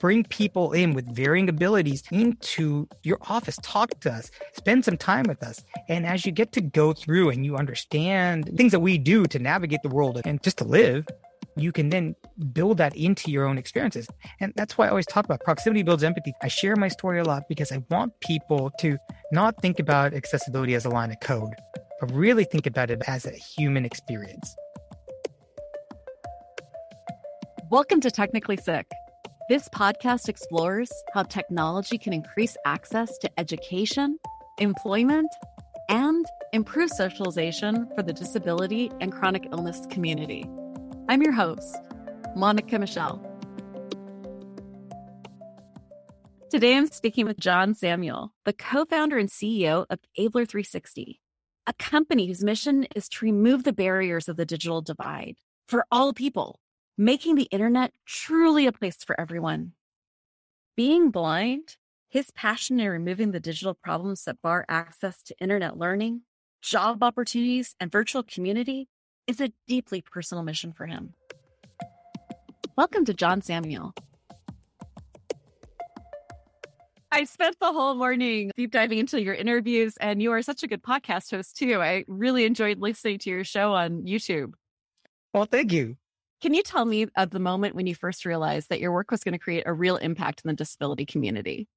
bring people in with varying abilities into your office, talk to us, spend some time with us. And as you get to go through and you understand things that we do to navigate the world and just to live, you can then build that into your own experiences. And that's why I always talk about proximity builds empathy. I share my story a lot because I want people to not think about accessibility as a line of code, but really think about it as a human experience. Welcome to Technically Sick. This podcast explores how technology can increase access to education, employment, and improve socialization for the disability and chronic illness community. I'm your host, Monica Michelle. Today I'm speaking with John Samuel, the co founder and CEO of Ablr 360, a company whose mission is to remove the barriers of the digital divide for all people, making the internet truly a place for everyone. Being blind, his passion in removing the digital problems that bar access to internet learning, job opportunities, and virtual community is a deeply personal mission for him. Welcome to John Samuel. I spent the whole morning deep diving into your interviews, and you are such a good podcast host, too. I really enjoyed listening to your show on YouTube. Well, thank you. Can you tell me of the moment when you first realized that your work was going to create a real impact in the disability community?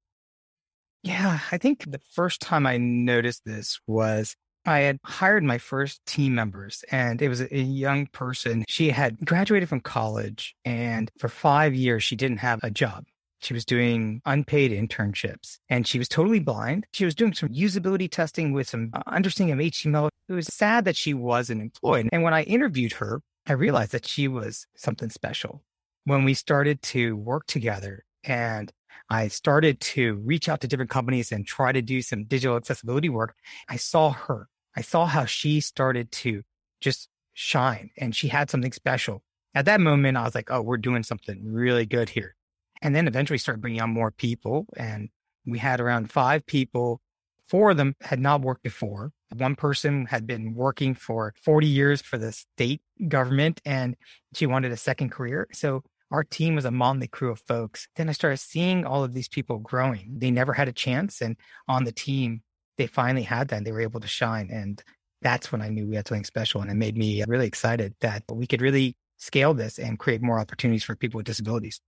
Yeah, I think the first time I noticed this was I had hired my first team members, and it was a young person. She had graduated from college, and for five years, she didn't have a job. She was doing unpaid internships and she was totally blind. She was doing some usability testing with some uh, understanding of HTML. It was sad that she wasn't employed. And when I interviewed her, I realized that she was something special. When we started to work together and I started to reach out to different companies and try to do some digital accessibility work, I saw her I saw how she started to just shine and she had something special. At that moment, I was like, oh, we're doing something really good here. And then eventually started bringing on more people. And we had around five people. Four of them had not worked before. One person had been working for 40 years for the state government and she wanted a second career. So our team was a motley crew of folks. Then I started seeing all of these people growing. They never had a chance. And on the team, they finally had that and they were able to shine. And that's when I knew we had something special. And it made me really excited that we could really scale this and create more opportunities for people with disabilities.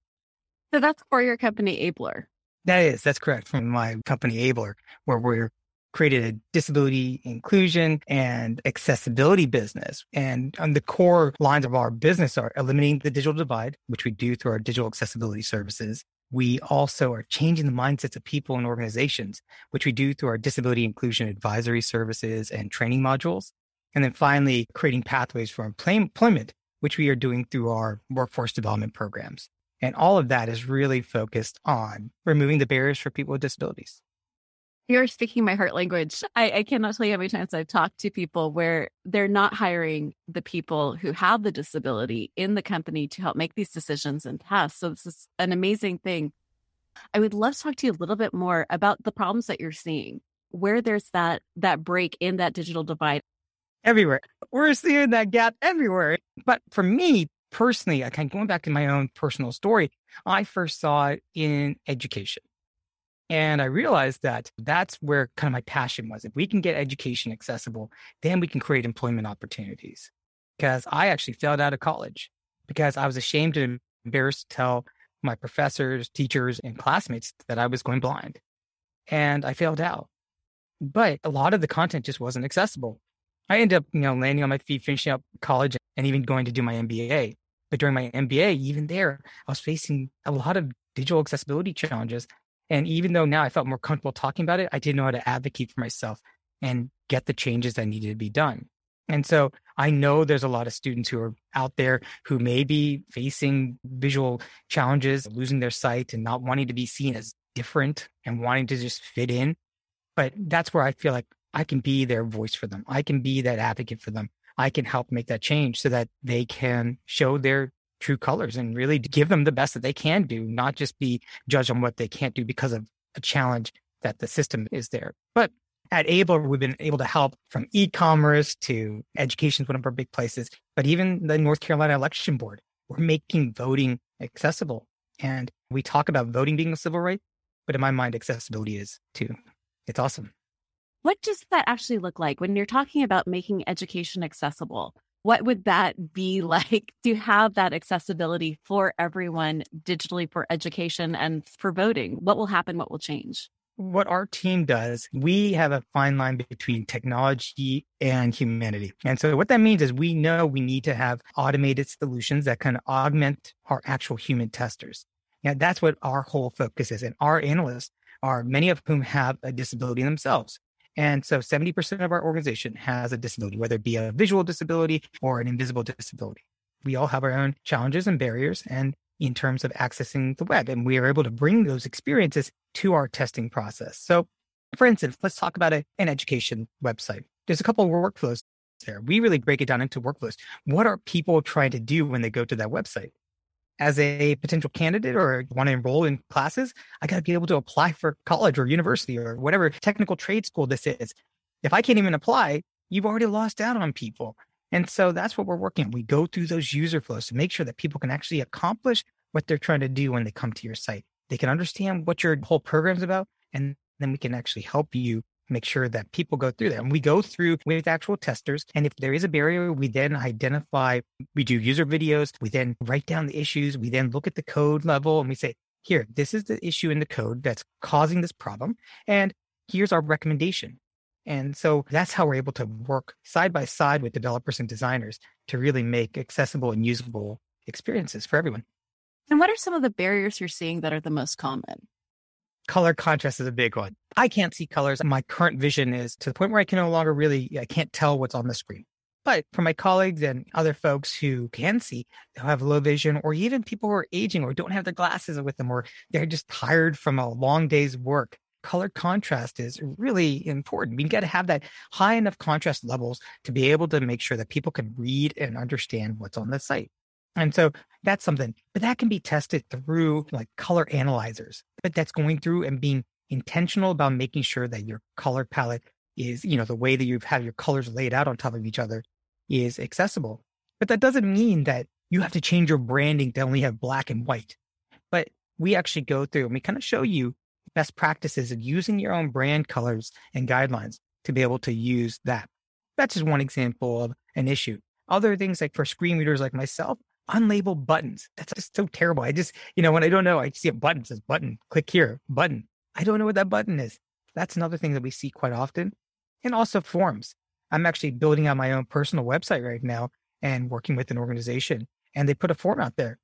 So that's for your company, Ablr. That is, that's correct. From my company, Ablr, where we're created a disability inclusion and accessibility business. And on the core lines of our business are eliminating the digital divide, which we do through our digital accessibility services, we also are changing the mindsets of people and organizations, which we do through our disability inclusion advisory services and training modules. And then finally, creating pathways for employment, which we are doing through our workforce development programs. And all of that is really focused on removing the barriers for people with disabilities. You're speaking my heart language. I, I, cannot tell you how many times I've talked to people where they're not hiring the people who have the disability in the company to help make these decisions and tasks. So this is an amazing thing. I would love to talk to you a little bit more about the problems that you're seeing, where there's that that break in that digital divide. Everywhere. We're seeing that gap everywhere. But for me personally, I kind of going back to my own personal story, I first saw it in education. And I realized that that's where kind of my passion was. If we can get education accessible, then we can create employment opportunities. Because I actually failed out of college because I was ashamed and embarrassed to tell my professors, teachers, and classmates that I was going blind. And I failed out. But a lot of the content just wasn't accessible. I ended up, you know, landing on my feet, finishing up college and even going to do my MBA. But during my MBA, even there, I was facing a lot of digital accessibility challenges and even though now I felt more comfortable talking about it, I didn't know how to advocate for myself and get the changes that needed to be done. And so I know there's a lot of students who are out there who may be facing visual challenges, losing their sight and not wanting to be seen as different and wanting to just fit in. But that's where I feel like I can be their voice for them. I can be that advocate for them. I can help make that change so that they can show their true colors and really give them the best that they can do, not just be judged on what they can't do because of a challenge that the system is there. But at Able, we've been able to help from e-commerce to education is one of our big places, but even the North Carolina election board, we're making voting accessible. And We talk about voting being a civil right, but in my mind, accessibility is too. It's awesome. What does that actually look like when you're talking about making education accessible? What would that be like to have that accessibility for everyone digitally for education and for voting? What will happen? What will change? what our team does, we have a fine line between technology and humanity. And so what that means is we know we need to have automated solutions that can augment our actual human testers. And that's what our whole focus is. And our analysts are many of whom have a disability themselves. And so 70% of our organization has a disability, whether it be a visual disability or an invisible disability. We all have our own challenges and barriers. And in terms of accessing the web. And we are able to bring those experiences to our testing process. So, for instance, let's talk about a, an education website. There's a couple of workflows there. We really break it down into workflows. What are people trying to do when they go to that website? As a potential candidate or want to enroll in classes, I got to be able to apply for college or university or whatever technical trade school this is. If I can't even apply, you've already lost out on people. And so that's what we're working on. We go through those user flows to make sure that people can actually accomplish what they're trying to do when they come to your site. They can understand what your whole program's about, and then we can actually help you make sure that people go through that. And we go through with actual testers. And if there is a barrier, we then identify, we do user videos, we then write down the issues, we then look at the code level and we say, here, this is the issue in the code that's causing this problem. And here's our recommendation. And so that's how we're able to work side by side with developers and designers to really make accessible and usable experiences for everyone. And what are some of the barriers you're seeing that are the most common? Color contrast is a big one. I can't see colors. My current vision is to the point where I can no longer really, I can't tell what's on the screen. But for my colleagues and other folks who can see, they'll have low vision, or even people who are aging or don't have their glasses with them, or they're just tired from a long day's work color contrast is really important. We got to have that high enough contrast levels to be able to make sure that people can read and understand what's on the site. And so that's something, but that can be tested through like color analyzers, but that's going through and being intentional about making sure that your color palette is, you know, the way that you have your colors laid out on top of each other is accessible. But that doesn't mean that you have to change your branding to only have black and white. But we actually go through and we kind of show you best practices of using your own brand colors and guidelines to be able to use that. That's just one example of an issue. Other things like for screen readers like myself, unlabeled buttons. That's just so terrible. I just, you know, when I don't know, I see a button says button, click here, button. I don't know what that button is. That's another thing that we see quite often. And also forms. I'm actually building out my own personal website right now and working with an organization and they put a form out there.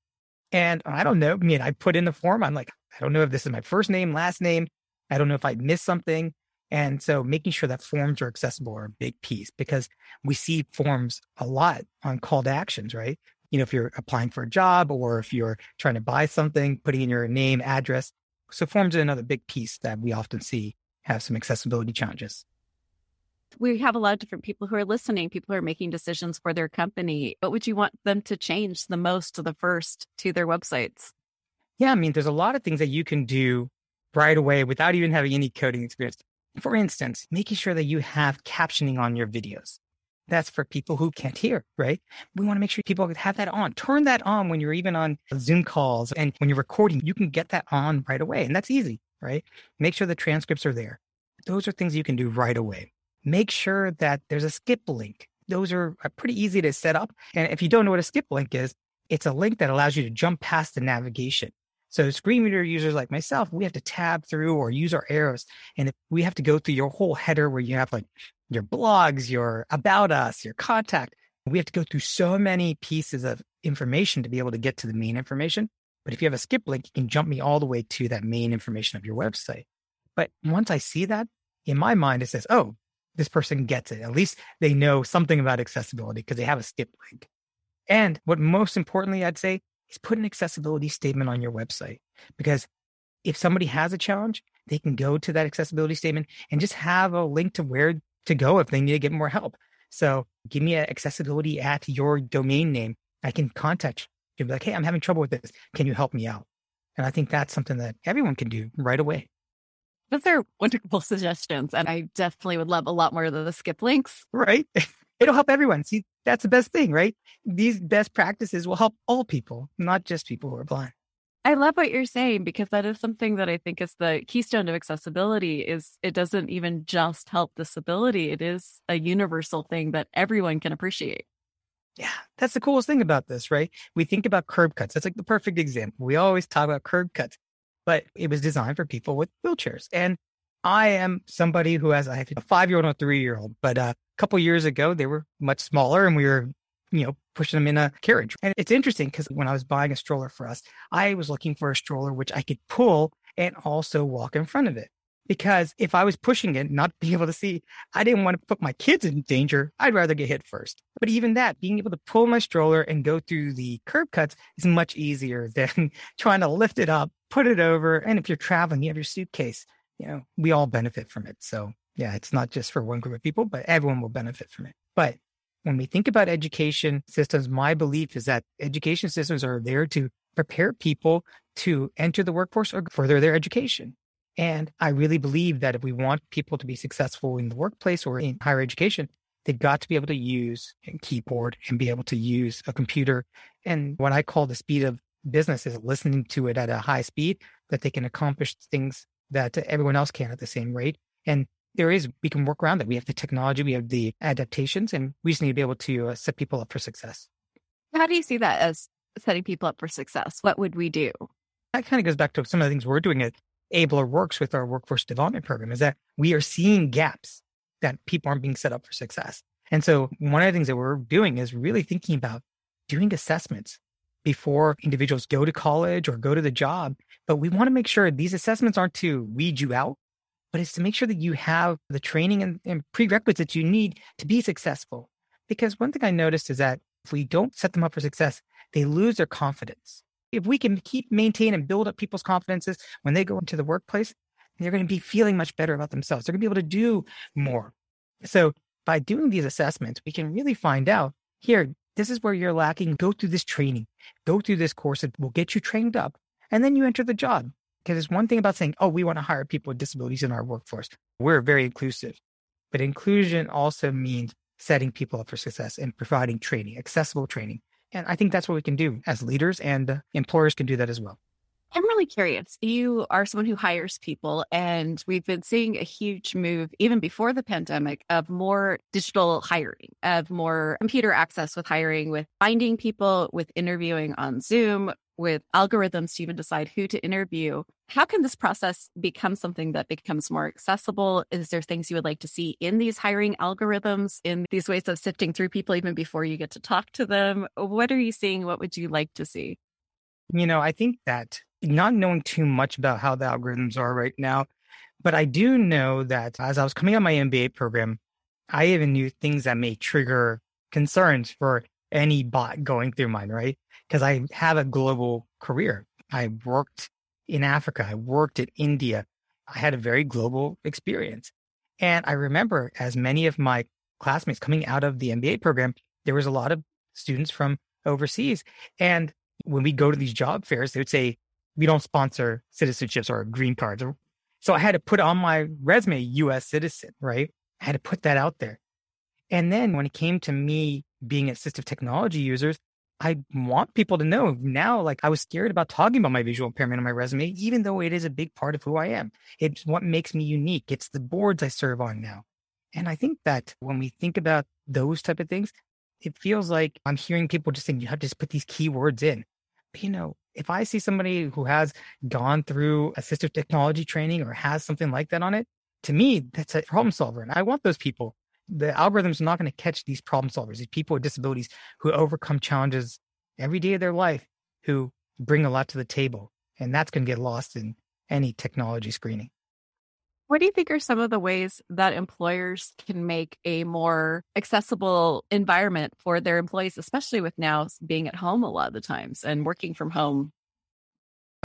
And I don't know. I mean, I put in the form. I'm like, I don't know if this is my first name, last name. I don't know if I missed something. And so making sure that forms are accessible are a big piece because we see forms a lot on call to actions, right? You know, if you're applying for a job or if you're trying to buy something, putting in your name, address. So forms are another big piece that we often see have some accessibility challenges. We have a lot of different people who are listening, people who are making decisions for their company. What would you want them to change the most, the first to their websites? Yeah, I mean, there's a lot of things that you can do right away without even having any coding experience. For instance, making sure that you have captioning on your videos. That's for people who can't hear, right? We want to make sure people have that on. Turn that on when you're even on Zoom calls and when you're recording, you can get that on right away. And that's easy, right? Make sure the transcripts are there. Those are things you can do right away. Make sure that there's a skip link. Those are uh, pretty easy to set up. And if you don't know what a skip link is, it's a link that allows you to jump past the navigation. So screen reader users like myself, we have to tab through or use our arrows. And we have to go through your whole header where you have like your blogs, your about us, your contact. We have to go through so many pieces of information to be able to get to the main information. But if you have a skip link, you can jump me all the way to that main information of your website. But once I see that, in my mind, it says, oh, this person gets it. At least they know something about accessibility because they have a skip link. And what most importantly, I'd say is put an accessibility statement on your website because if somebody has a challenge, they can go to that accessibility statement and just have a link to where to go if they need to get more help. So give me an accessibility at your domain name. I can contact you. Be like, hey, I'm having trouble with this. Can you help me out? And I think that's something that everyone can do right away. Those are wonderful suggestions. And I definitely would love a lot more of the skip links. Right. It'll help everyone. See, that's the best thing, right? These best practices will help all people, not just people who are blind. I love what you're saying because that is something that I think is the keystone of accessibility is it doesn't even just help disability. It is a universal thing that everyone can appreciate. Yeah, that's the coolest thing about this, right? We think about curb cuts. That's like the perfect example. We always talk about curb cuts, but it was designed for people with wheelchairs. And I am somebody who has a five year old and a three year old, but uh, a couple years ago they were much smaller and we were you know, pushing them in a carriage. And it's interesting because when I was buying a stroller for us, I was looking for a stroller which I could pull and also walk in front of it. Because if I was pushing it, not being able to see, I didn't want to put my kids in danger. I'd rather get hit first. But even that, being able to pull my stroller and go through the curb cuts is much easier than trying to lift it up, put it over. And if you're traveling, you have your suitcase, you know, we all benefit from it. So yeah, it's not just for one group of people, but everyone will benefit from it. But when we think about education systems, my belief is that education systems are there to prepare people to enter the workforce or further their education. And I really believe that if we want people to be successful in the workplace or in higher education, they've got to be able to use a keyboard and be able to use a computer. And what I call the speed of business is listening to it at a high speed that they can accomplish things that everyone else can at the same rate. And there is, we can work around that. We have the technology, we have the adaptations, and we just need to be able to uh, set people up for success. How do you see that as setting people up for success? What would we do? That kind of goes back to some of the things we're doing at Ablr Works with our workforce development program is that we are seeing gaps that people aren't being set up for success. And so one of the things that we're doing is really thinking about doing assessments before individuals go to college or go to the job. But we want to make sure these assessments aren't to weed you out, but it's to make sure that you have the training and, and prerequisites you need to be successful. Because one thing I noticed is that if we don't set them up for success, they lose their confidence. If we can keep maintain and build up people's confidences when they go into the workplace, they're going to be feeling much better about themselves. They're going to be able to do more. So by doing these assessments, we can really find out here, this is where you're lacking. Go through this training, go through this course that will get you trained up. And then you enter the job. Because there's one thing about saying, oh, we want to hire people with disabilities in our workforce. We're very inclusive. But inclusion also means setting people up for success and providing training, accessible training. And I think that's what we can do as leaders, and employers can do that as well. I'm really curious. You are someone who hires people, and we've been seeing a huge move even before the pandemic of more digital hiring, of more computer access with hiring, with finding people, with interviewing on Zoom, with algorithms to even decide who to interview. How can this process become something that becomes more accessible? Is there things you would like to see in these hiring algorithms, in these ways of sifting through people even before you get to talk to them? What are you seeing? What would you like to see? You know, I think that not knowing too much about how the algorithms are right now, but I do know that as I was coming out my MBA program, I even knew things that may trigger concerns for any bot going through mine, right? Because I have a global career. I worked in Africa, I worked in India. I had a very global experience. And I remember as many of my classmates coming out of the MBA program, there was a lot of students from overseas. And when we go to these job fairs, they would say, we don't sponsor citizenships or green cards. So I had to put on my resume, US citizen, right? I had to put that out there. And then when it came to me being assistive technology users, I want people to know now, like I was scared about talking about my visual impairment on my resume, even though it is a big part of who I am. It's what makes me unique. It's the boards I serve on now. And I think that when we think about those type of things, it feels like I'm hearing people just saying, you have to just put these keywords in. But, you know, if I see somebody who has gone through assistive technology training or has something like that on it, to me, that's a problem solver. And I want those people the algorithms are not going to catch these problem solvers, these people with disabilities who overcome challenges every day of their life, who bring a lot to the table. And that's going to get lost in any technology screening. What do you think are some of the ways that employers can make a more accessible environment for their employees, especially with now being at home a lot of the times and working from home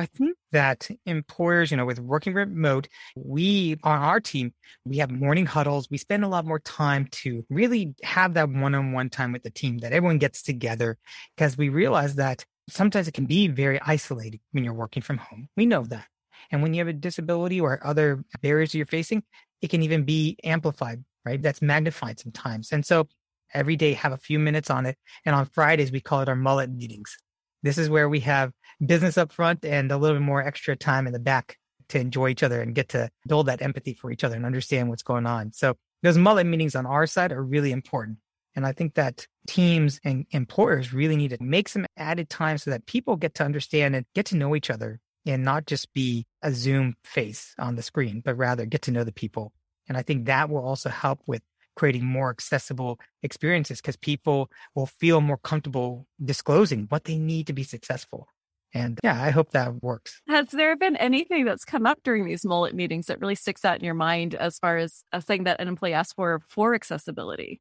I think that employers, you know, with working remote, we on our team, we have morning huddles. We spend a lot more time to really have that one on one time with the team that everyone gets together because we realize that sometimes it can be very isolating when you're working from home. We know that. And when you have a disability or other barriers you're facing, it can even be amplified, right? That's magnified sometimes. And so every day have a few minutes on it. And on Fridays, we call it our mullet meetings This is where we have business up front and a little bit more extra time in the back to enjoy each other and get to build that empathy for each other and understand what's going on. So those mullet meetings on our side are really important. And I think that teams and employers really need to make some added time so that people get to understand and get to know each other and not just be a Zoom face on the screen, but rather get to know the people. And I think that will also help with creating more accessible experiences because people will feel more comfortable disclosing what they need to be successful. And yeah, I hope that works. Has there been anything that's come up during these mullet meetings that really sticks out in your mind as far as a thing that an employee asked for for accessibility?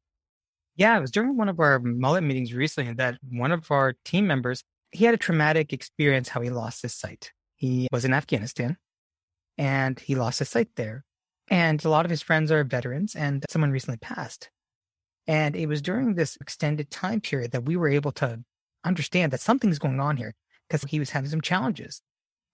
Yeah, it was during one of our mullet meetings recently that one of our team members, he had a traumatic experience how he lost his sight. He was in Afghanistan and he lost his sight there. And a lot of his friends are veterans and someone recently passed. And it was during this extended time period that we were able to understand that something's going on here because he was having some challenges.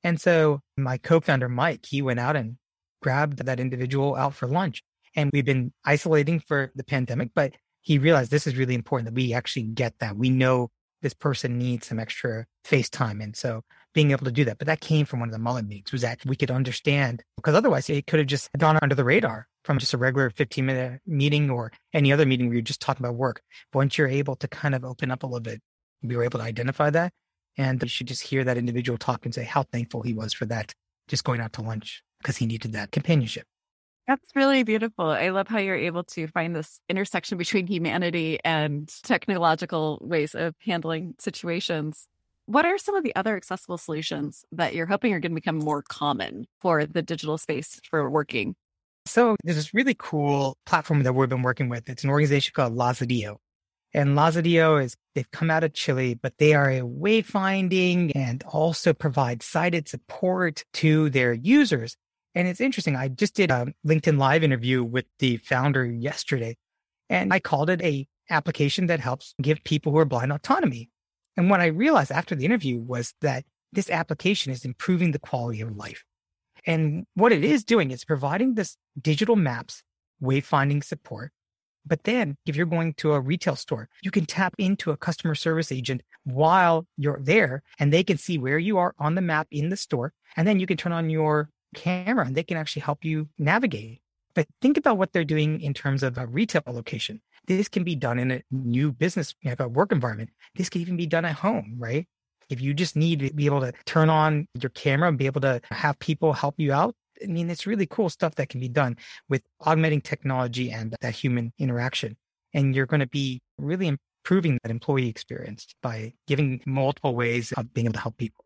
And so my co-founder, Mike, he went out and grabbed that individual out for lunch. And we've been isolating for the pandemic, but he realized this is really important that we actually get that. We know this person needs some extra face time. And so being able to do that, but that came from one of the mullet meetings was that we could understand because otherwise it could have just gone under the radar from just a regular 15 minute meeting or any other meeting where you're just talking about work. But once you're able to kind of open up a little bit, we were able to identify that. And you should just hear that individual talk and say how thankful he was for that, just going out to lunch because he needed that companionship. That's really beautiful. I love how you're able to find this intersection between humanity and technological ways of handling situations. What are some of the other accessible solutions that you're hoping are going to become more common for the digital space for working? So there's this really cool platform that we've been working with. It's an organization called Lazarillo. And Lazarillo is, they've come out of Chile, but they are a wayfinding and also provide sighted support to their users. And it's interesting. I just did a LinkedIn live interview with the founder yesterday and I called it a application that helps give people who are blind autonomy. And what I realized after the interview was that this application is improving the quality of life. And what it is doing is providing this digital maps, wayfinding support. But then if you're going to a retail store, you can tap into a customer service agent while you're there and they can see where you are on the map in the store. And then you can turn on your camera and they can actually help you navigate. But think about what they're doing in terms of a retail location. This can be done in a new business, like a work environment. This can even be done at home, right? If you just need to be able to turn on your camera and be able to have people help you out, I mean, it's really cool stuff that can be done with augmenting technology and that human interaction. And you're going to be really improving that employee experience by giving multiple ways of being able to help people.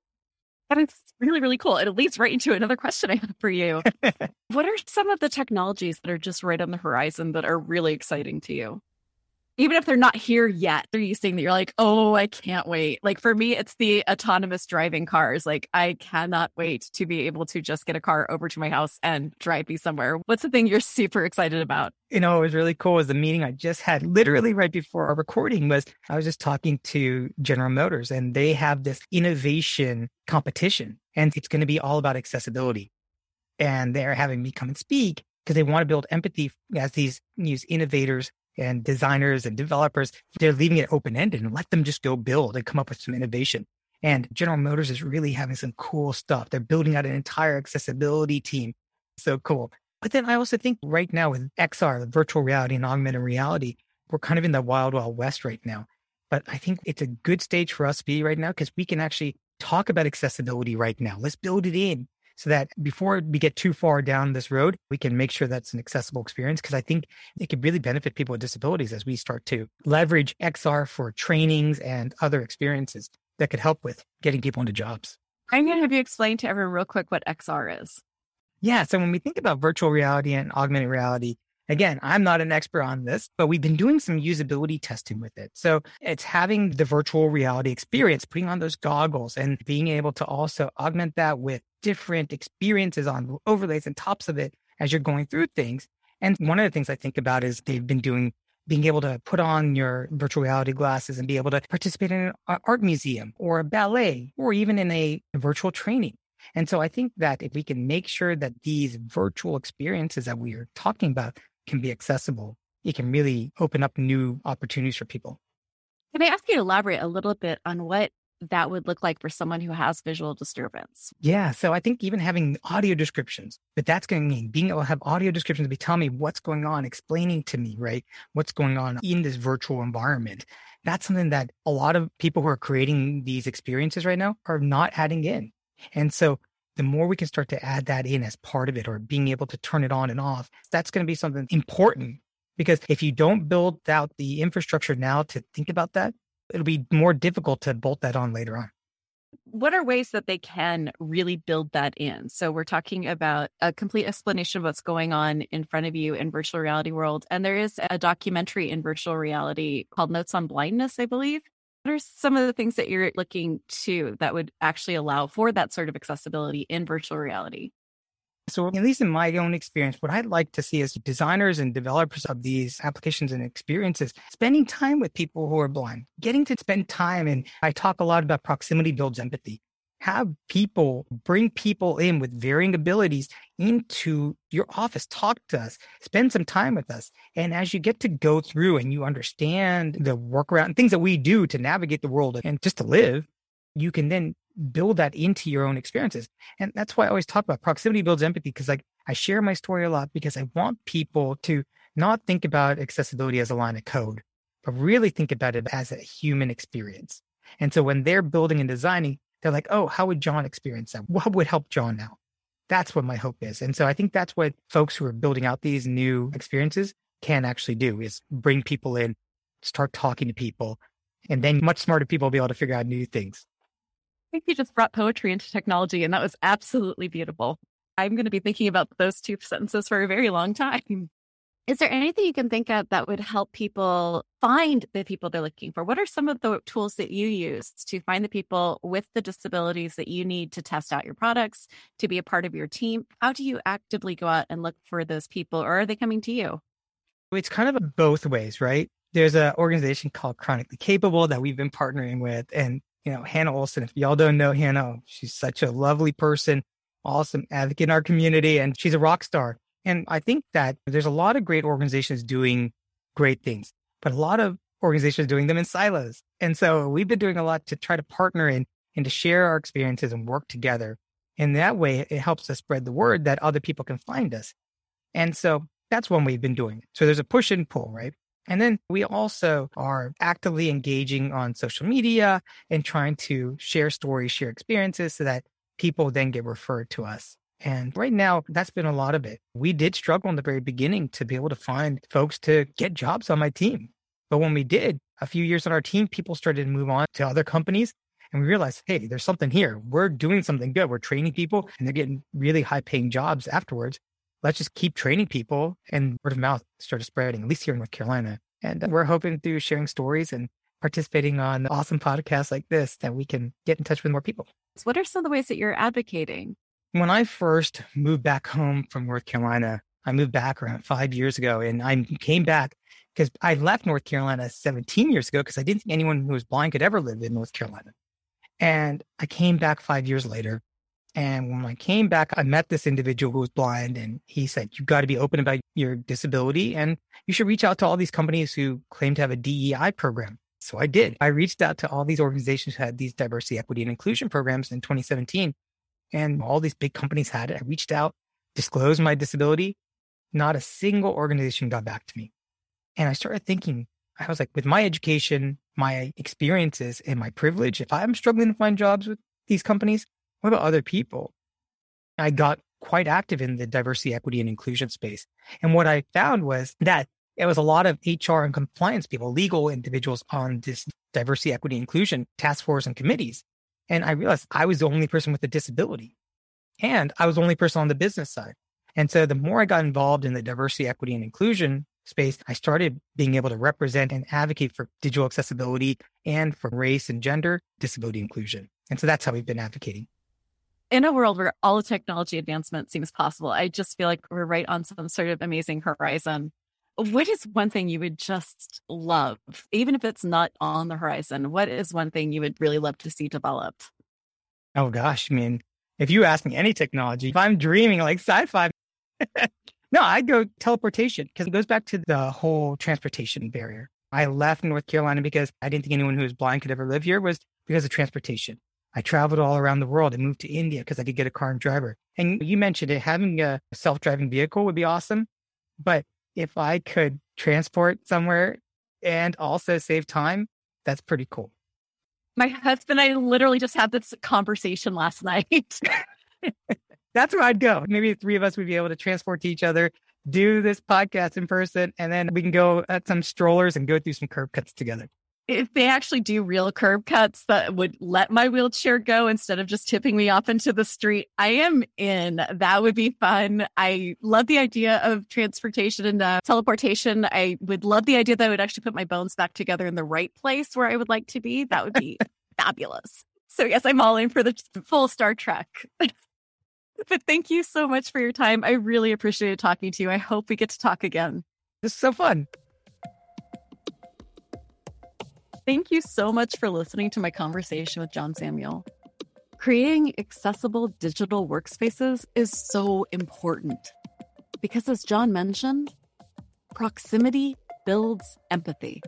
That is really, really cool. It leads right into another question I have for you. what are some of the technologies that are just right on the horizon that are really exciting to you? Even if they're not here yet, they're you saying that you're like, oh, I can't wait. Like for me, it's the autonomous driving cars. Like I cannot wait to be able to just get a car over to my house and drive me somewhere. What's the thing you're super excited about? You know, it was really cool was the meeting I just had literally right before our recording was I was just talking to General Motors and they have this innovation competition and it's going to be all about accessibility. And they're having me come and speak because they want to build empathy as these, these innovators and designers and developers, they're leaving it open ended and let them just go build and come up with some innovation. And General Motors is really having some cool stuff. They're building out an entire accessibility team. So cool. But then I also think right now with XR, virtual reality and augmented reality, we're kind of in the wild, wild west right now. But I think it's a good stage for us to be right now because we can actually talk about accessibility right now. Let's build it in so that before we get too far down this road, we can make sure that's an accessible experience. Because I think it could really benefit people with disabilities as we start to leverage XR for trainings and other experiences that could help with getting people into jobs. I'm going to have you explain to everyone real quick what XR is. Yeah. So when we think about virtual reality and augmented reality, Again, I'm not an expert on this, but we've been doing some usability testing with it. So it's having the virtual reality experience, putting on those goggles and being able to also augment that with different experiences on overlays and tops of it as you're going through things. And one of the things I think about is they've been doing being able to put on your virtual reality glasses and be able to participate in an art museum or a ballet or even in a virtual training. And so I think that if we can make sure that these virtual experiences that we are talking about can be accessible, it can really open up new opportunities for people. Can I ask you to elaborate a little bit on what that would look like for someone who has visual disturbance? Yeah. So I think even having audio descriptions, but that's going to mean being able to have audio descriptions to be telling me what's going on, explaining to me, right? What's going on in this virtual environment. That's something that a lot of people who are creating these experiences right now are not adding in. And so the more we can start to add that in as part of it or being able to turn it on and off, that's going to be something important. Because if you don't build out the infrastructure now to think about that, it'll be more difficult to bolt that on later on. What are ways that they can really build that in? So we're talking about a complete explanation of what's going on in front of you in virtual reality world. And there is a documentary in virtual reality called Notes on Blindness, I believe. What are some of the things that you're looking to that would actually allow for that sort of accessibility in virtual reality? So, at least in my own experience, what I'd like to see is designers and developers of these applications and experiences spending time with people who are blind, getting to spend time. And I talk a lot about proximity builds empathy. Have people bring people in with varying abilities into your office, talk to us, spend some time with us. And as you get to go through and you understand the workaround and things that we do to navigate the world and just to live, you can then build that into your own experiences. And that's why I always talk about proximity builds empathy because like I share my story a lot because I want people to not think about accessibility as a line of code, but really think about it as a human experience. And so when they're building and designing, they're like, oh, how would John experience that? What would help John now? That's what my hope is. And so I think that's what folks who are building out these new experiences can actually do is bring people in, start talking to people, and then much smarter people will be able to figure out new things. I think you just brought poetry into technology, and that was absolutely beautiful. I'm going to be thinking about those two sentences for a very long time. Is there anything you can think of that would help people find the people they're looking for? What are some of the tools that you use to find the people with the disabilities that you need to test out your products, to be a part of your team? How do you actively go out and look for those people, or are they coming to you? It's kind of both ways, right? There's an organization called Chronically Capable that we've been partnering with, and you know, Hannah Olson. If y'all don't know Hannah, she's such a lovely person, awesome advocate in our community, and she's a rock star. And I think that there's a lot of great organizations doing great things, but a lot of organizations doing them in silos. And so we've been doing a lot to try to partner in and to share our experiences and work together. And that way it helps us spread the word that other people can find us. And so that's one we've been doing. So there's a push and pull, right? And then we also are actively engaging on social media and trying to share stories, share experiences so that people then get referred to us. And right now, that's been a lot of it. We did struggle in the very beginning to be able to find folks to get jobs on my team. But when we did, a few years on our team, people started to move on to other companies. And we realized, hey, there's something here. We're doing something good. We're training people and they're getting really high paying jobs afterwards let's just keep training people and word of mouth started spreading, at least here in North Carolina. And uh, we're hoping through sharing stories and participating on awesome podcasts like this that we can get in touch with more people. What are some of the ways that you're advocating? When I first moved back home from North Carolina, I moved back around five years ago and I came back because I left North Carolina 17 years ago because I didn't think anyone who was blind could ever live in North Carolina. And I came back five years later and when I came back, I met this individual who was blind and he said, you got to be open about your disability and you should reach out to all these companies who claim to have a DEI program. So I did. I reached out to all these organizations who had these diversity, equity, and inclusion programs in 2017. And all these big companies had it. I reached out, disclosed my disability. Not a single organization got back to me. And I started thinking, I was like, with my education, my experiences, and my privilege, if I'm struggling to find jobs with these companies, what about other people? I got quite active in the diversity, equity, and inclusion space. And what I found was that it was a lot of HR and compliance people, legal individuals on this diversity, equity, inclusion task force and committees. And I realized I was the only person with a disability and I was the only person on the business side. And so the more I got involved in the diversity, equity, and inclusion space, I started being able to represent and advocate for digital accessibility and for race and gender disability inclusion. And so that's how we've been advocating in a world where all the technology advancement seems possible, I just feel like we're right on some sort of amazing horizon. What is one thing you would just love, even if it's not on the horizon? What is one thing you would really love to see developed? Oh gosh, I mean, if you ask me any technology, if I'm dreaming like sci-fi, no, I'd go teleportation because it goes back to the whole transportation barrier. I left North Carolina because I didn't think anyone who was blind could ever live here was because of transportation. I traveled all around the world and moved to India because I could get a car and driver. And you mentioned it, having a self driving vehicle would be awesome. But if I could transport somewhere and also save time, that's pretty cool. My husband and I literally just had this conversation last night. that's where I'd go. Maybe the three of us would be able to transport to each other, do this podcast in person, and then we can go at some strollers and go through some curb cuts together if they actually do real curb cuts that would let my wheelchair go instead of just tipping me off into the street, I am in. That would be fun. I love the idea of transportation and uh, teleportation. I would love the idea that I would actually put my bones back together in the right place where I would like to be. That would be fabulous. So, yes, I'm all in for the full Star Trek. but thank you so much for your time. I really appreciated talking to you. I hope we get to talk again. This is so fun. Thank you so much for listening to my conversation with John Samuel. Creating accessible digital workspaces is so important because, as John mentioned, proximity builds empathy.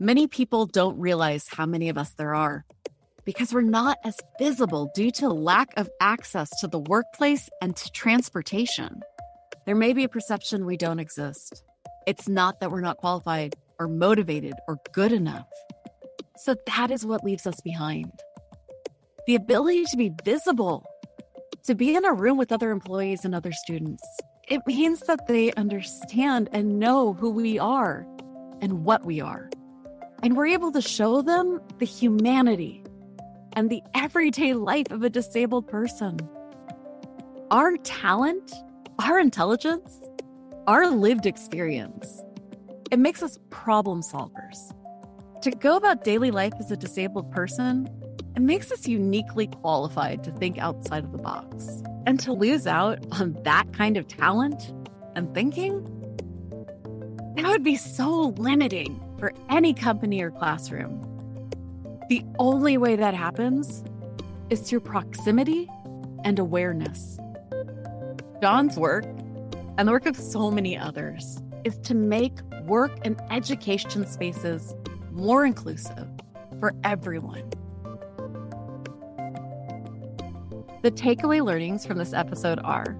Many people don't realize how many of us there are because we're not as visible due to lack of access to the workplace and to transportation. There may be a perception we don't exist. It's not that we're not qualified or motivated or good enough. So that is what leaves us behind. The ability to be visible, to be in a room with other employees and other students. It means that they understand and know who we are and what we are. And we're able to show them the humanity and the everyday life of a disabled person. Our talent, our intelligence, our lived experience, it makes us problem solvers to go about daily life as a disabled person, it makes us uniquely qualified to think outside of the box. And to lose out on that kind of talent and thinking, that would be so limiting for any company or classroom. The only way that happens is through proximity and awareness. John's work, and the work of so many others, is to make work and education spaces more inclusive for everyone. The takeaway learnings from this episode are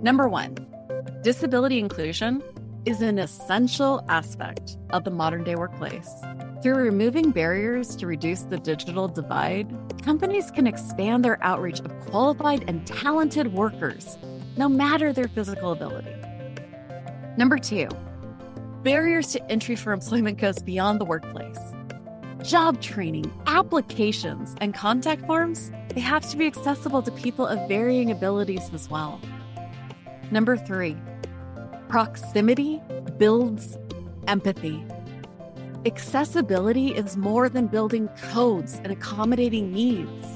number one, disability inclusion is an essential aspect of the modern day workplace. Through removing barriers to reduce the digital divide, companies can expand their outreach of qualified and talented workers, no matter their physical ability. Number two, barriers to entry for employment goes beyond the workplace. Job training, applications, and contact forms, they have to be accessible to people of varying abilities as well. Number three, proximity builds empathy. Accessibility is more than building codes and accommodating needs.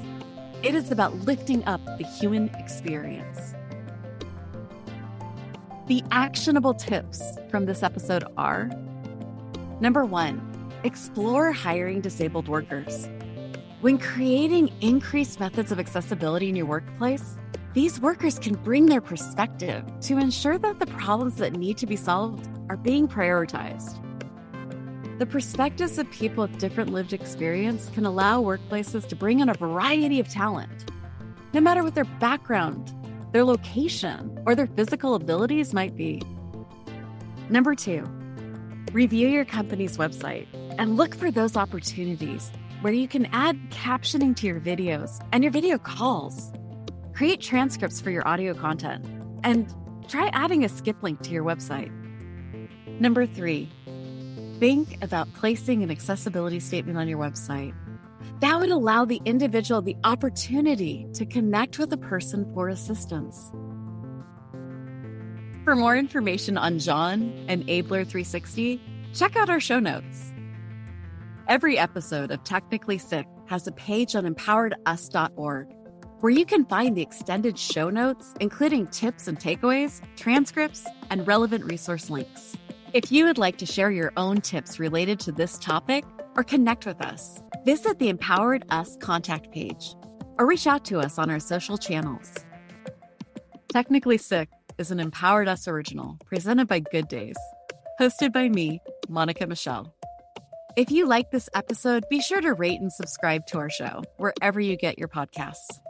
It is about lifting up the human experience. The actionable tips from this episode are number one, explore hiring disabled workers. When creating increased methods of accessibility in your workplace, these workers can bring their perspective to ensure that the problems that need to be solved are being prioritized. The perspectives of people with different lived experience can allow workplaces to bring in a variety of talent, no matter what their background, their location, or their physical abilities might be. Number two, review your company's website and look for those opportunities where you can add captioning to your videos and your video calls. Create transcripts for your audio content and try adding a skip link to your website. Number three, think about placing an accessibility statement on your website. That would allow the individual the opportunity to connect with a person for assistance. For more information on John and Ablr 360, check out our show notes. Every episode of Technically Sick has a page on empoweredus.org where you can find the extended show notes, including tips and takeaways, transcripts, and relevant resource links. If you would like to share your own tips related to this topic or connect with us, visit the Empowered Us contact page or reach out to us on our social channels. Technically Sick is an Empowered Us original presented by Good Days, hosted by me, Monica Michelle. If you like this episode, be sure to rate and subscribe to our show wherever you get your podcasts.